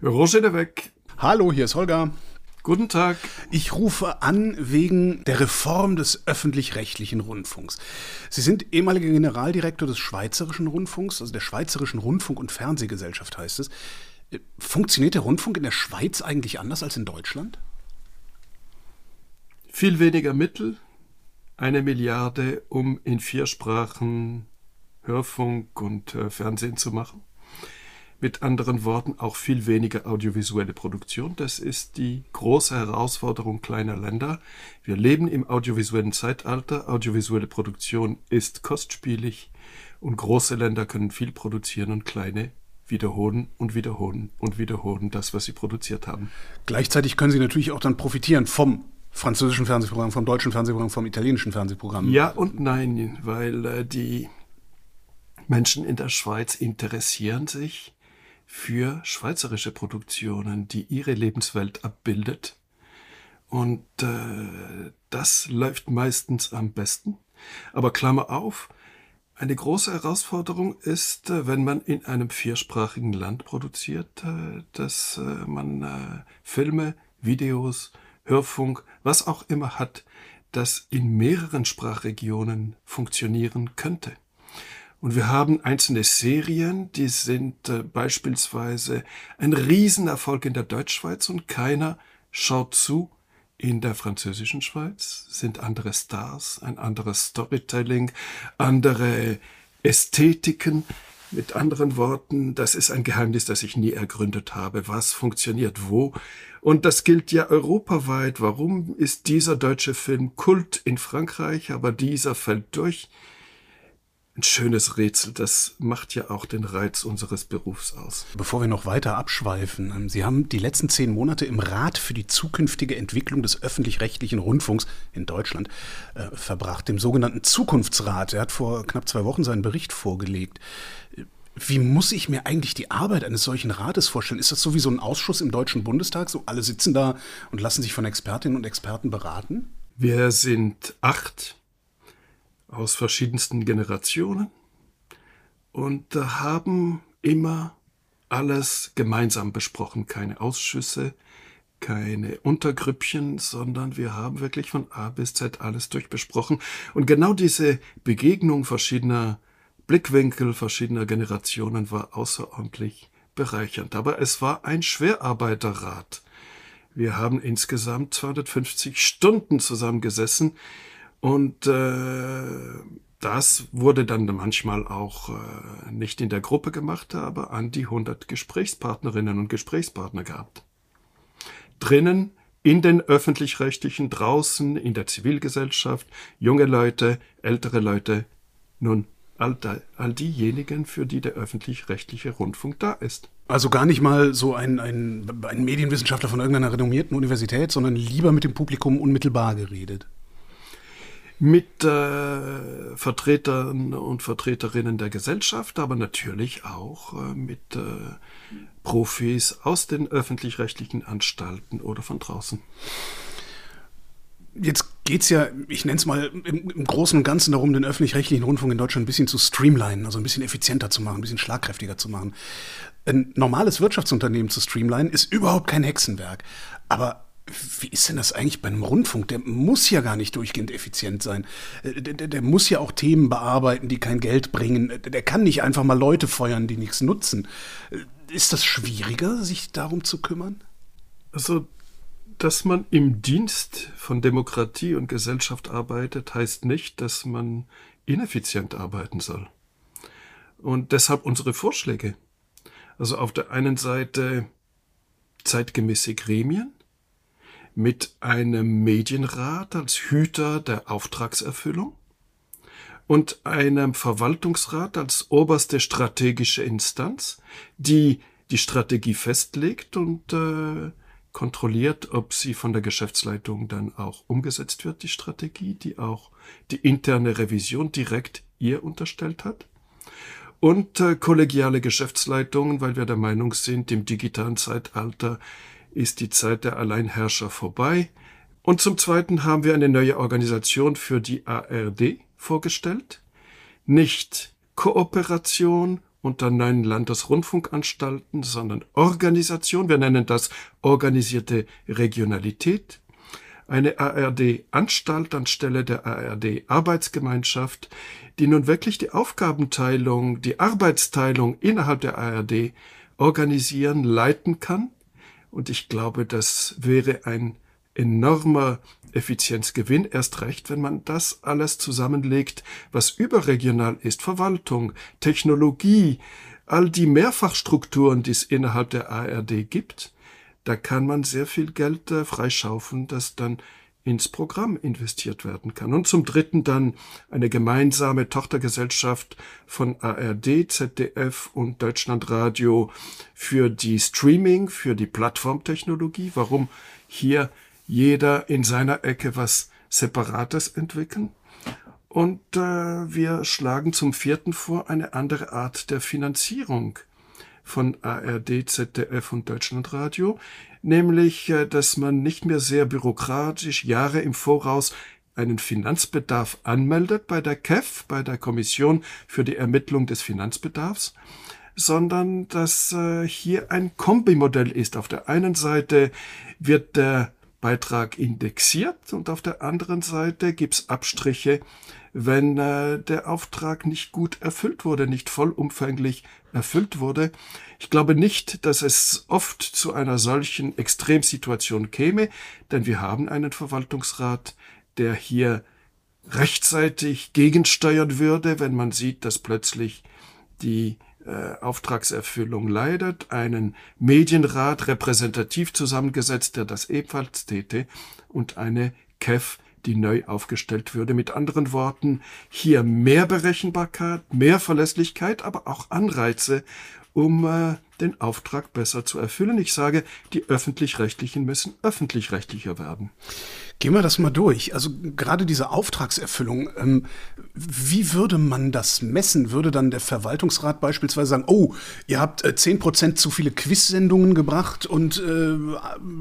Roger de Weg. Hallo, hier ist Holger. Guten Tag. Ich rufe an wegen der Reform des öffentlich-rechtlichen Rundfunks. Sie sind ehemaliger Generaldirektor des Schweizerischen Rundfunks, also der Schweizerischen Rundfunk- und Fernsehgesellschaft heißt es. Funktioniert der Rundfunk in der Schweiz eigentlich anders als in Deutschland? Viel weniger Mittel, eine Milliarde, um in vier Sprachen Hörfunk und äh, Fernsehen zu machen. Mit anderen Worten auch viel weniger audiovisuelle Produktion. Das ist die große Herausforderung kleiner Länder. Wir leben im audiovisuellen Zeitalter. Audiovisuelle Produktion ist kostspielig und große Länder können viel produzieren und kleine wiederholen und wiederholen und wiederholen das, was sie produziert haben. Gleichzeitig können sie natürlich auch dann profitieren vom französischen Fernsehprogramm, vom deutschen Fernsehprogramm, vom italienischen Fernsehprogramm. Ja und nein, weil äh, die Menschen in der Schweiz interessieren sich für schweizerische Produktionen, die ihre Lebenswelt abbildet. Und äh, das läuft meistens am besten. Aber Klammer auf, eine große Herausforderung ist, äh, wenn man in einem viersprachigen Land produziert, äh, dass äh, man Filme, Videos, Hörfunk, was auch immer hat, das in mehreren Sprachregionen funktionieren könnte. Und wir haben einzelne Serien, die sind äh, beispielsweise ein Riesenerfolg in der Deutschschweiz und keiner schaut zu. In der französischen Schweiz sind andere Stars, ein anderes Storytelling, andere Ästhetiken. Mit anderen Worten, das ist ein Geheimnis, das ich nie ergründet habe. Was funktioniert wo? Und das gilt ja europaweit. Warum ist dieser deutsche Film Kult in Frankreich, aber dieser fällt durch? Ein schönes Rätsel. Das macht ja auch den Reiz unseres Berufs aus. Bevor wir noch weiter abschweifen, ähm, Sie haben die letzten zehn Monate im Rat für die zukünftige Entwicklung des öffentlich-rechtlichen Rundfunks in Deutschland äh, verbracht, dem sogenannten Zukunftsrat. Er hat vor knapp zwei Wochen seinen Bericht vorgelegt. Wie muss ich mir eigentlich die Arbeit eines solchen Rates vorstellen? Ist das so wie so ein Ausschuss im Deutschen Bundestag? So alle sitzen da und lassen sich von Expertinnen und Experten beraten? Wir sind acht aus verschiedensten Generationen und haben immer alles gemeinsam besprochen, keine Ausschüsse, keine Untergrüppchen, sondern wir haben wirklich von A bis Z alles durchbesprochen. Und genau diese Begegnung verschiedener Blickwinkel, verschiedener Generationen war außerordentlich bereichernd. Aber es war ein Schwerarbeiterrat. Wir haben insgesamt 250 Stunden zusammengesessen und äh, das wurde dann manchmal auch äh, nicht in der Gruppe gemacht, aber an die 100 Gesprächspartnerinnen und Gesprächspartner gehabt. Drinnen, in den öffentlich-rechtlichen, draußen, in der Zivilgesellschaft, junge Leute, ältere Leute, nun all, all diejenigen, für die der öffentlich-rechtliche Rundfunk da ist. Also gar nicht mal so ein, ein, ein Medienwissenschaftler von irgendeiner renommierten Universität, sondern lieber mit dem Publikum unmittelbar geredet mit äh, Vertretern und Vertreterinnen der Gesellschaft, aber natürlich auch äh, mit äh, Profis aus den öffentlich-rechtlichen Anstalten oder von draußen. Jetzt geht es ja, ich nenne es mal im, im, Großen und Ganzen darum, den öffentlich-rechtlichen Rundfunk in Deutschland ein bisschen zu streamlinen, also ein bisschen effizienter zu machen, ein bisschen schlagkräftiger zu machen. Ein normales Wirtschaftsunternehmen zu streamlinen ist überhaupt kein Hexenwerk. Aber wie ist denn das eigentlich bei einem Rundfunk? Der muss ja gar nicht durchgehend effizient sein. Äh, der, der, der, muss ja auch Themen bearbeiten, die kein Geld bringen. Äh, der kann nicht einfach mal Leute feuern, die nichts nutzen. Äh, ist das schwieriger, sich darum zu kümmern? Also, dass man im Dienst von Demokratie und Gesellschaft arbeitet, heißt nicht, dass man ineffizient arbeiten soll. Und deshalb unsere Vorschläge. Also auf der einen Seite zeitgemäße Gremien, mit einem Medienrat als Hüter der Auftragserfüllung und einem Verwaltungsrat als oberste strategische Instanz, die die Strategie festlegt und äh, kontrolliert, ob sie von der Geschäftsleitung dann auch umgesetzt wird, die Strategie, die auch die interne Revision direkt ihr unterstellt hat. Und äh, kollegiale Geschäftsleitungen, weil wir der Meinung sind, im digitalen Zeitalter ist die Zeit der Alleinherrscher vorbei. Und zum Zweiten haben wir eine neue Organisation für die ARD vorgestellt. Nicht Kooperation unter neun Landesrundfunkanstalten, sondern Organisation. Wir nennen das organisierte Regionalität. Eine ARD-Anstalt anstelle der ARD-Arbeitsgemeinschaft, die nun wirklich die Aufgabenteilung, die Arbeitsteilung innerhalb der ARD organisieren, leiten kann. Und ich glaube, das wäre ein enormer Effizienzgewinn, erst recht, wenn man das alles zusammenlegt, was überregional ist, Verwaltung, Technologie, all die Mehrfachstrukturen, die es innerhalb der ARD gibt, da kann man sehr viel Geld äh, freischaufeln, das dann ins Programm investiert werden kann. Und zum Dritten dann eine gemeinsame Tochtergesellschaft von ARD, ZDF und Deutschlandradio für die Streaming, für die Plattformtechnologie. Warum hier jeder in seiner Ecke was Separates entwickeln. Und äh, wir schlagen zum vierten vor eine andere Art der Finanzierung von ARD, ZDF und Deutschlandradio, nämlich, äh, dass man nicht mehr sehr bürokratisch Jahre im Voraus einen Finanzbedarf anmeldet bei der KEF, bei der Kommission für die Ermittlung des Finanzbedarfs, sondern dass äh, hier ein Kombimodell ist. Auf der einen Seite wird der Beitrag indexiert und auf der anderen Seite gibt's Abstriche, wenn äh, der Auftrag nicht gut erfüllt wurde, nicht vollumfänglich erfüllt wurde. Ich glaube nicht, dass es oft zu einer solchen Extremsituation käme, denn wir haben einen Verwaltungsrat, der hier rechtzeitig gegensteuern würde, wenn man sieht, dass plötzlich die äh, Auftragserfüllung leidet, einen Medienrat repräsentativ zusammengesetzt, der das ebenfalls täte, und eine KEF, die neu aufgestellt würde. Mit anderen Worten, hier mehr Berechenbarkeit, mehr Verlässlichkeit, aber auch Anreize, um äh, den Auftrag besser zu erfüllen. Ich sage, die öffentlich-rechtlichen müssen öffentlich-rechtlicher werden. Gehen wir das mal durch. Also gerade diese Auftragserfüllung, ähm, wie würde man das messen? Würde dann der Verwaltungsrat beispielsweise sagen, oh, ihr habt äh, zehn Prozent zu viele Quiz-Sendungen gebracht und äh,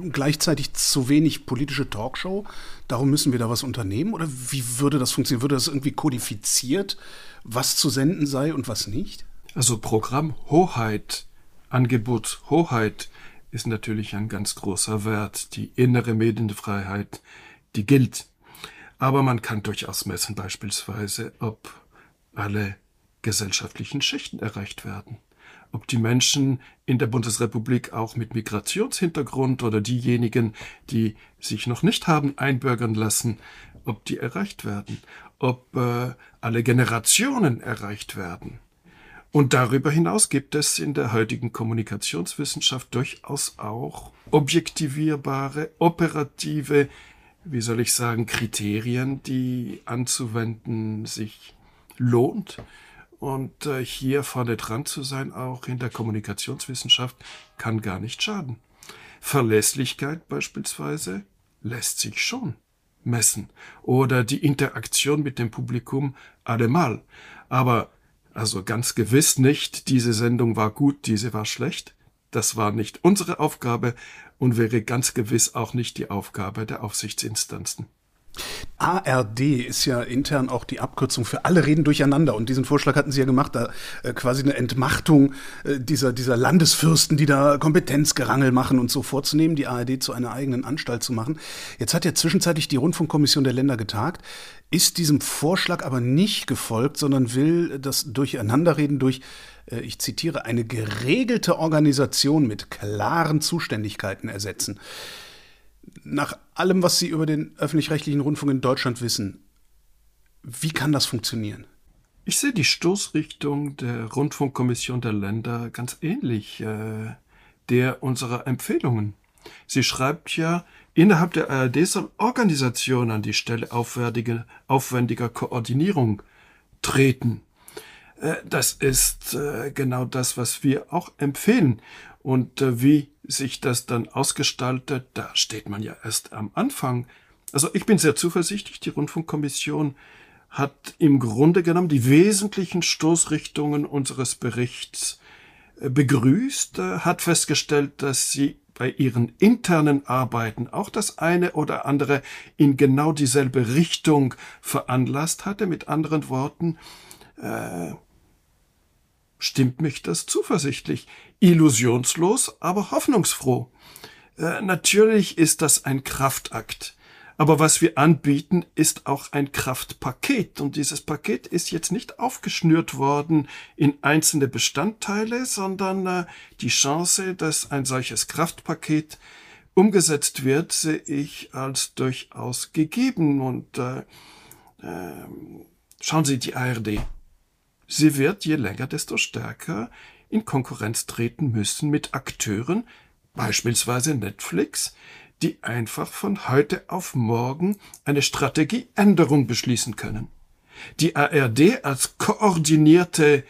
gleichzeitig zu wenig politische Talkshow? Darum müssen wir da was unternehmen? Oder wie würde das funktionieren? Würde das irgendwie kodifiziert, was zu senden sei und was nicht? Also Programmhoheit, Angebotshoheit ist natürlich ein ganz großer Wert. Die innere Medienfreiheit die gilt. Aber man kann durchaus messen beispielsweise, ob alle gesellschaftlichen Schichten erreicht werden. Ob die Menschen in der Bundesrepublik auch mit Migrationshintergrund oder diejenigen, die sich noch nicht haben einbürgern lassen, ob die erreicht werden. Ob äh, alle Generationen erreicht werden. Und darüber hinaus gibt es in der heutigen Kommunikationswissenschaft durchaus auch objektivierbare, operative wie soll ich sagen, Kriterien, die anzuwenden sich lohnt. Und äh, hier vorne dran zu sein, auch in der Kommunikationswissenschaft, kann gar nicht schaden. Verlässlichkeit beispielsweise lässt sich schon messen. Oder die Interaktion mit dem Publikum allemal. Aber also ganz gewiss nicht, diese Sendung war gut, diese war schlecht. Das war nicht unsere Aufgabe und wäre ganz gewiss auch nicht die Aufgabe der Aufsichtsinstanzen. ARD ist ja intern auch die Abkürzung für alle reden durcheinander. Und diesen Vorschlag hatten Sie ja gemacht, da äh, quasi eine Entmachtung äh, dieser, dieser Landesfürsten, die da Kompetenzgerangel machen und so vorzunehmen, die ARD zu einer eigenen Anstalt zu machen. Jetzt hat ja zwischenzeitlich die Rundfunkkommission der Länder getagt, ist diesem Vorschlag aber nicht gefolgt, sondern will das Durcheinanderreden durch äh, ich zitiere, eine geregelte Organisation mit klaren Zuständigkeiten ersetzen. Nach allem, was Sie über den öffentlich-rechtlichen Rundfunk in Deutschland wissen, wie kann das funktionieren? Ich sehe die Stoßrichtung der Rundfunkkommission der Länder ganz ähnlich äh, der unserer Empfehlungen. Sie schreibt ja, innerhalb der ARD soll Organisation an die Stelle aufwendiger, Koordinierung treten. Äh, das ist äh, genau das, was wir auch empfehlen. Und äh, wie sich das dann ausgestaltet, da steht man ja erst am Anfang. Also ich bin sehr zuversichtlich, die Rundfunkkommission hat im Grunde genommen die wesentlichen Stoßrichtungen unseres Berichts begrüßt, hat festgestellt, dass sie bei ihren internen Arbeiten auch das eine oder andere in genau dieselbe Richtung veranlasst hatte. Mit anderen Worten, äh, stimmt mich das zuversichtlich. Illusionslos, aber hoffnungsfroh. Äh, natürlich ist das ein Kraftakt. Aber was wir anbieten, ist auch ein Kraftpaket. Und dieses Paket ist jetzt nicht aufgeschnürt worden in einzelne Bestandteile, sondern äh, die Chance, dass ein solches Kraftpaket umgesetzt wird, sehe ich als durchaus gegeben. Und äh, äh, schauen Sie die ARD. Sie wird je länger, desto stärker in Konkurrenz treten müssen mit Akteuren, beispielsweise Netflix, die einfach von heute auf morgen eine Strategieänderung beschließen können. Die ARD als koordinierte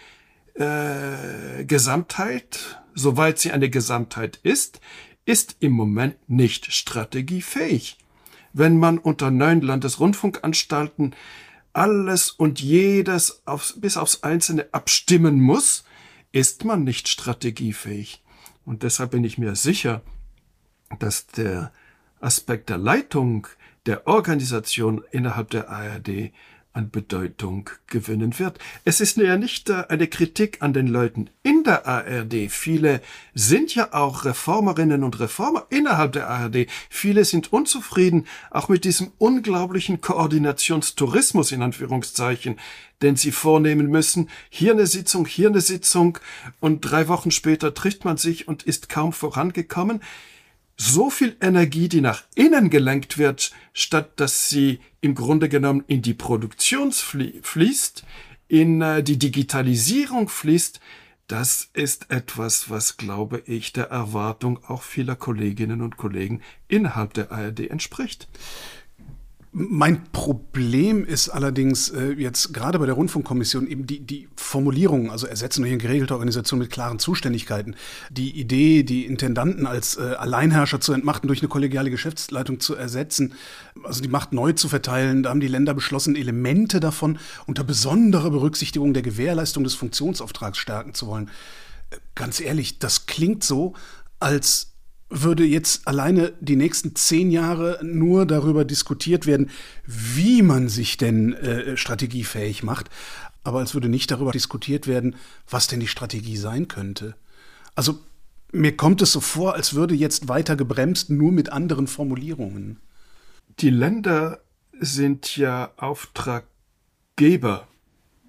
äh, Gesamtheit, soweit sie eine Gesamtheit ist, ist im Moment nicht strategiefähig. Wenn man unter neun Landesrundfunkanstalten alles und jedes aufs, bis aufs Einzelne abstimmen muss, ist man nicht strategiefähig. Und deshalb bin ich mir sicher, dass der Aspekt der Leitung, der Organisation innerhalb der ARD an Bedeutung gewinnen wird. Es ist ja nicht äh, eine Kritik an den Leuten in der ARD. Viele sind ja auch Reformerinnen und Reformer innerhalb der ARD. Viele sind unzufrieden, auch mit diesem unglaublichen Koordinationstourismus in Anführungszeichen, den sie vornehmen müssen. Hier eine Sitzung, hier eine Sitzung und drei Wochen später trifft man sich und ist kaum vorangekommen so viel Energie, die nach innen gelenkt wird, statt dass sie im Grunde genommen in die Produktion fließt, in äh, die Digitalisierung fließt, das ist etwas, was, glaube ich, der Erwartung auch vieler Kolleginnen und Kollegen innerhalb der ARD entspricht. Mein Problem ist allerdings äh, jetzt gerade bei der Rundfunkkommission eben die, die Formulierung, also ersetzen durch eine geregelte Organisation mit klaren Zuständigkeiten. Die Idee, die Intendanten als äh, Alleinherrscher zu entmachten, durch eine kollegiale Geschäftsleitung zu ersetzen, also die Macht neu zu verteilen, da haben die Länder beschlossen, Elemente davon unter besonderer Berücksichtigung der Gewährleistung des Funktionsauftrags stärken zu wollen. Äh, ganz ehrlich, das klingt so, als würde jetzt alleine die nächsten zehn Jahre nur darüber diskutiert werden, wie man sich denn äh, strategiefähig macht, aber es würde nicht darüber diskutiert werden, was denn die Strategie sein könnte. Also mir kommt es so vor, als würde jetzt weiter gebremst, nur mit anderen Formulierungen. Die Länder sind ja Auftraggeber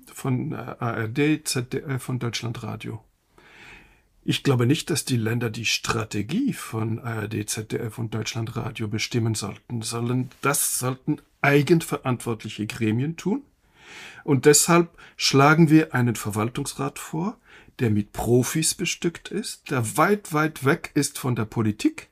von äh, ARD, ZDF und Deutschlandradio. Ich glaube nicht, dass die Länder die Strategie von ARD, ZDF und Deutschlandradio bestimmen sollten, sondern das sollten eigenverantwortliche Gremien tun. Und deshalb schlagen wir einen Verwaltungsrat vor, der mit Profis bestückt ist, der weit, weit weg ist von der Politik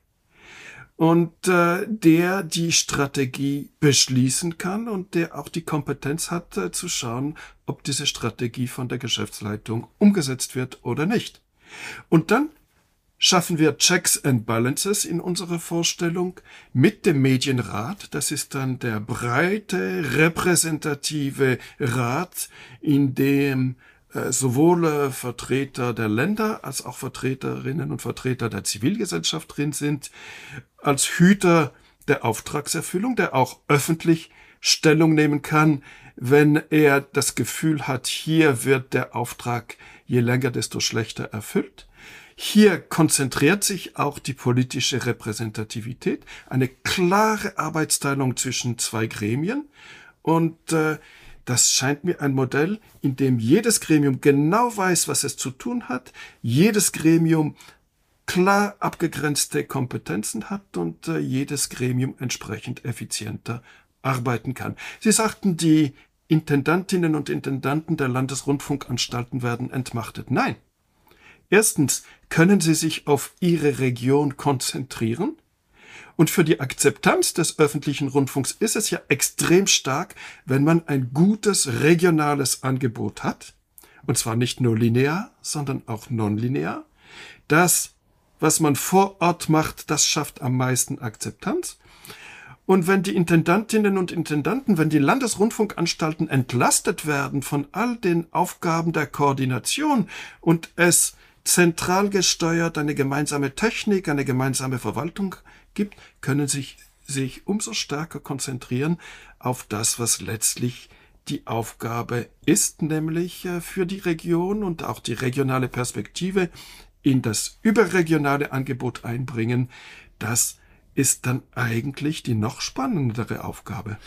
und äh, der die Strategie beschließen kann und der auch die Kompetenz hat äh, zu schauen, ob diese Strategie von der Geschäftsleitung umgesetzt wird oder nicht. Und dann schaffen wir Checks and Balances in unserer Vorstellung mit dem Medienrat. Das ist dann der breite, repräsentative Rat, in dem äh, sowohl äh, Vertreter der Länder als auch Vertreterinnen und Vertreter der Zivilgesellschaft drin sind, als Hüter der Auftragserfüllung, der auch öffentlich Stellung nehmen kann, wenn er das Gefühl hat, hier wird der Auftrag je länger, desto schlechter erfüllt. Hier konzentriert sich auch die politische Repräsentativität, eine klare Arbeitsteilung zwischen zwei Gremien und äh, das scheint mir ein Modell, in dem jedes Gremium genau weiß, was es zu tun hat, jedes Gremium klar abgegrenzte Kompetenzen hat und äh, jedes Gremium entsprechend effizienter arbeiten kann. Sie sagten, die Intendantinnen und Intendanten der Landesrundfunkanstalten werden entmachtet. Nein. Erstens können sie sich auf ihre Region konzentrieren. Und für die Akzeptanz des öffentlichen Rundfunks ist es ja extrem stark, wenn man ein gutes regionales Angebot hat. Und zwar nicht nur linear, sondern auch nonlinear. Das, was man vor Ort macht, das schafft am meisten Akzeptanz. Und wenn die Intendantinnen und Intendanten, wenn die Landesrundfunkanstalten entlastet werden von all den Aufgaben der Koordination und es zentral gesteuert eine gemeinsame Technik, eine gemeinsame Verwaltung gibt, können sich sich umso stärker konzentrieren auf das, was letztlich die Aufgabe ist, nämlich äh, für die Region und auch die regionale Perspektive in das überregionale Angebot einbringen. Das ist dann eigentlich die noch spannendere Aufgabe.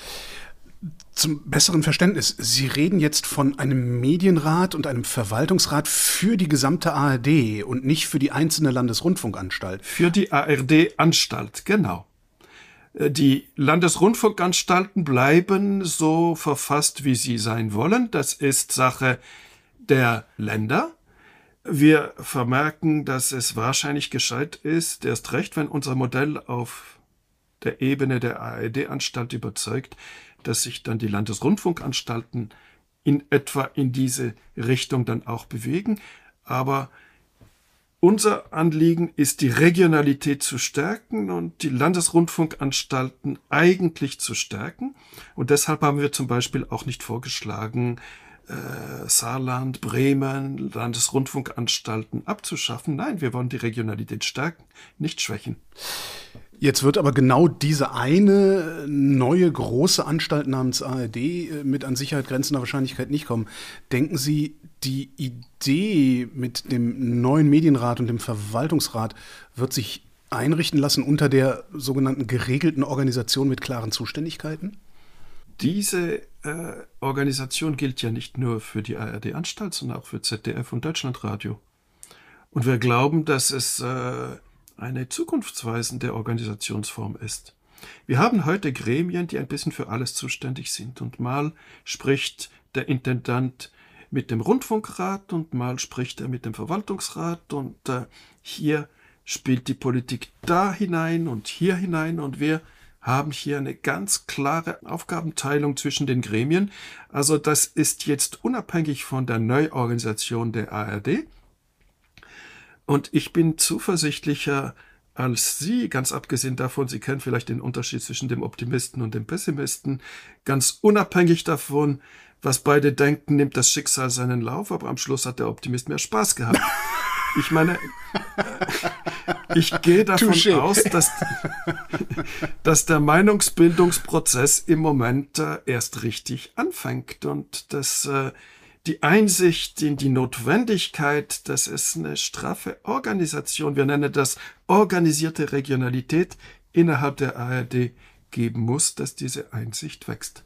Zum besseren Verständnis, Sie reden jetzt von einem Medienrat und einem Verwaltungsrat für die gesamte ARD und nicht für die einzelne Landesrundfunkanstalt. Für die ARD-Anstalt, genau. Äh, die Landesrundfunkanstalten bleiben so verfasst, wie sie sein wollen. Das ist Sache der Länder. Wir vermerken, dass es wahrscheinlich gescheit ist, erst recht, wenn unser Modell auf der Ebene der ARD-Anstalt überzeugt, dass sich dann die Landesrundfunkanstalten in etwa in diese Richtung dann auch bewegen. Aber unser Anliegen ist, die Regionalität zu stärken und die Landesrundfunkanstalten eigentlich zu stärken. Und deshalb haben wir zum Beispiel auch nicht vorgeschlagen, äh, Saarland, Bremen, Landesrundfunkanstalten abzuschaffen. Nein, wir wollen die Regionalität stärken, nicht schwächen. Jetzt wird aber genau diese eine neue große Anstalt namens ARD äh, mit an Sicherheit grenzender Wahrscheinlichkeit nicht kommen. Denken Sie, die Idee mit dem neuen Medienrat und dem Verwaltungsrat wird sich einrichten lassen unter der sogenannten geregelten Organisation mit klaren Zuständigkeiten? Diese äh, Organisation gilt ja nicht nur für die ARD-Anstalt, sondern auch für ZDF und Deutschlandradio. Und wir glauben, dass es äh, eine zukunftsweisende Organisationsform ist. Wir haben heute Gremien, die ein bisschen für alles zuständig sind und mal spricht der Intendant mit dem Rundfunkrat und mal spricht er mit dem Verwaltungsrat und äh, hier spielt die Politik da hinein und hier hinein und wir haben hier eine ganz klare Aufgabenteilung zwischen den Gremien. Also das ist jetzt unabhängig von der Neuorganisation der ARD. Und ich bin zuversichtlicher als Sie, ganz abgesehen davon, Sie kennen vielleicht den Unterschied zwischen dem Optimisten und dem Pessimisten, ganz unabhängig davon, was beide denken, nimmt das Schicksal seinen Lauf, aber am Schluss hat der Optimist mehr Spaß gehabt. Ich meine, ich gehe davon Touché. aus, dass, dass der Meinungsbildungsprozess im Moment äh, erst richtig anfängt und dass äh, die Einsicht in die Notwendigkeit, dass es eine straffe Organisation, wir nennen das organisierte Regionalität innerhalb der ARD geben muss, dass diese Einsicht wächst.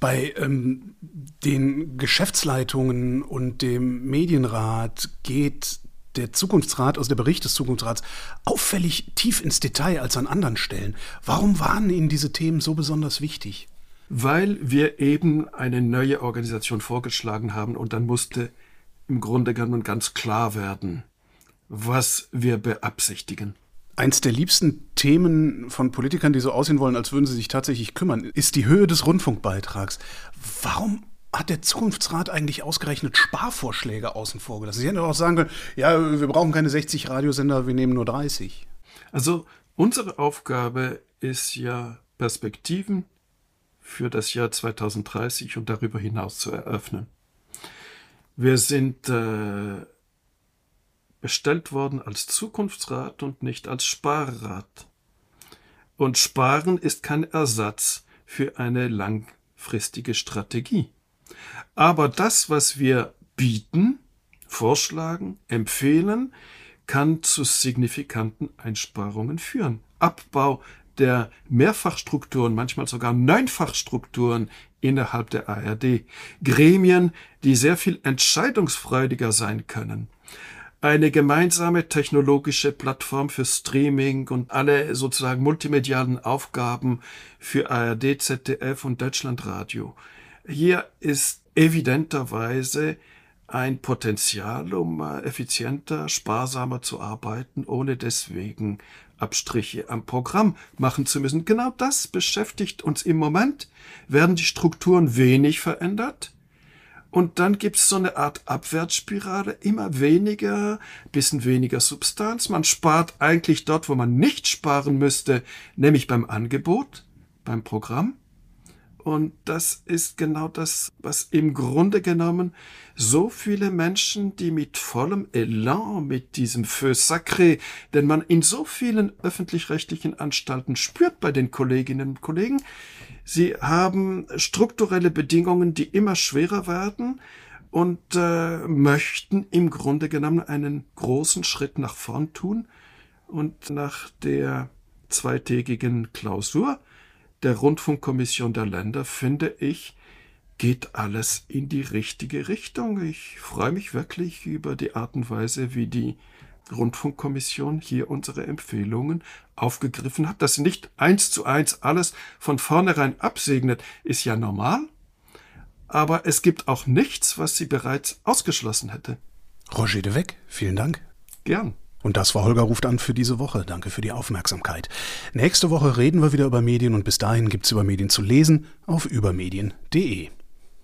Bei ähm, den Geschäftsleitungen und dem Medienrat geht der Zukunftsrat, also der Bericht des Zukunftsrats, auffällig tief ins Detail als an anderen Stellen. Warum waren Ihnen diese Themen so besonders wichtig? weil wir eben eine neue Organisation vorgeschlagen haben und dann musste im Grunde genommen ganz klar werden, was wir beabsichtigen. Eins der liebsten Themen von Politikern, die so aussehen wollen, als würden sie sich tatsächlich kümmern, ist die Höhe des Rundfunkbeitrags. Warum hat der Zukunftsrat eigentlich ausgerechnet Sparvorschläge außen vor gelassen? Sie hätten auch sagen können, ja, wir brauchen keine 60 Radiosender, wir nehmen nur 30. Also unsere Aufgabe ist ja Perspektiven für das Jahr 2030 und darüber hinaus zu eröffnen. Wir sind äh, bestellt worden als Zukunftsrat und nicht als Sparrat. Und Sparen ist kein Ersatz für eine langfristige Strategie. Aber das, was wir bieten, vorschlagen, empfehlen, kann zu signifikanten Einsparungen führen. Abbau der Mehrfachstrukturen, manchmal sogar Neunfachstrukturen innerhalb der ARD. Gremien, die sehr viel entscheidungsfreudiger sein können. Eine gemeinsame technologische Plattform für Streaming und alle sozusagen multimedialen Aufgaben für ARD, ZDF und Deutschlandradio. Hier ist evidenterweise ein Potenzial, um effizienter, sparsamer zu arbeiten, ohne deswegen Abstriche am Programm machen zu müssen. Genau das beschäftigt uns im Moment. Werden die Strukturen wenig verändert? Und dann gibt's so eine Art Abwärtsspirale, immer weniger, bisschen weniger Substanz. Man spart eigentlich dort, wo man nicht sparen müsste, nämlich beim Angebot, beim Programm. Und das ist genau das, was im Grunde genommen so viele Menschen, die mit vollem Elan, mit diesem Feu sacré, den man in so vielen öffentlich-rechtlichen Anstalten spürt bei den Kolleginnen und Kollegen, sie haben strukturelle Bedingungen, die immer schwerer werden und äh, möchten im Grunde genommen einen großen Schritt nach vorn tun. Und nach der zweitägigen Klausur der Rundfunkkommission der Länder, finde ich, geht alles in die richtige Richtung. Ich freue mich wirklich über die Art und Weise, wie die Rundfunkkommission hier unsere Empfehlungen aufgegriffen hat. Dass sie nicht eins zu eins alles von vornherein absegnet, ist ja normal. Aber es gibt auch nichts, was sie bereits ausgeschlossen hätte. Roger de Weck, vielen Dank. Gern. Und das war Holger ruft an für diese Woche. Danke für die Aufmerksamkeit. Nächste Woche reden wir wieder über Medien und bis dahin gibt's über Medien zu lesen auf übermedien.de.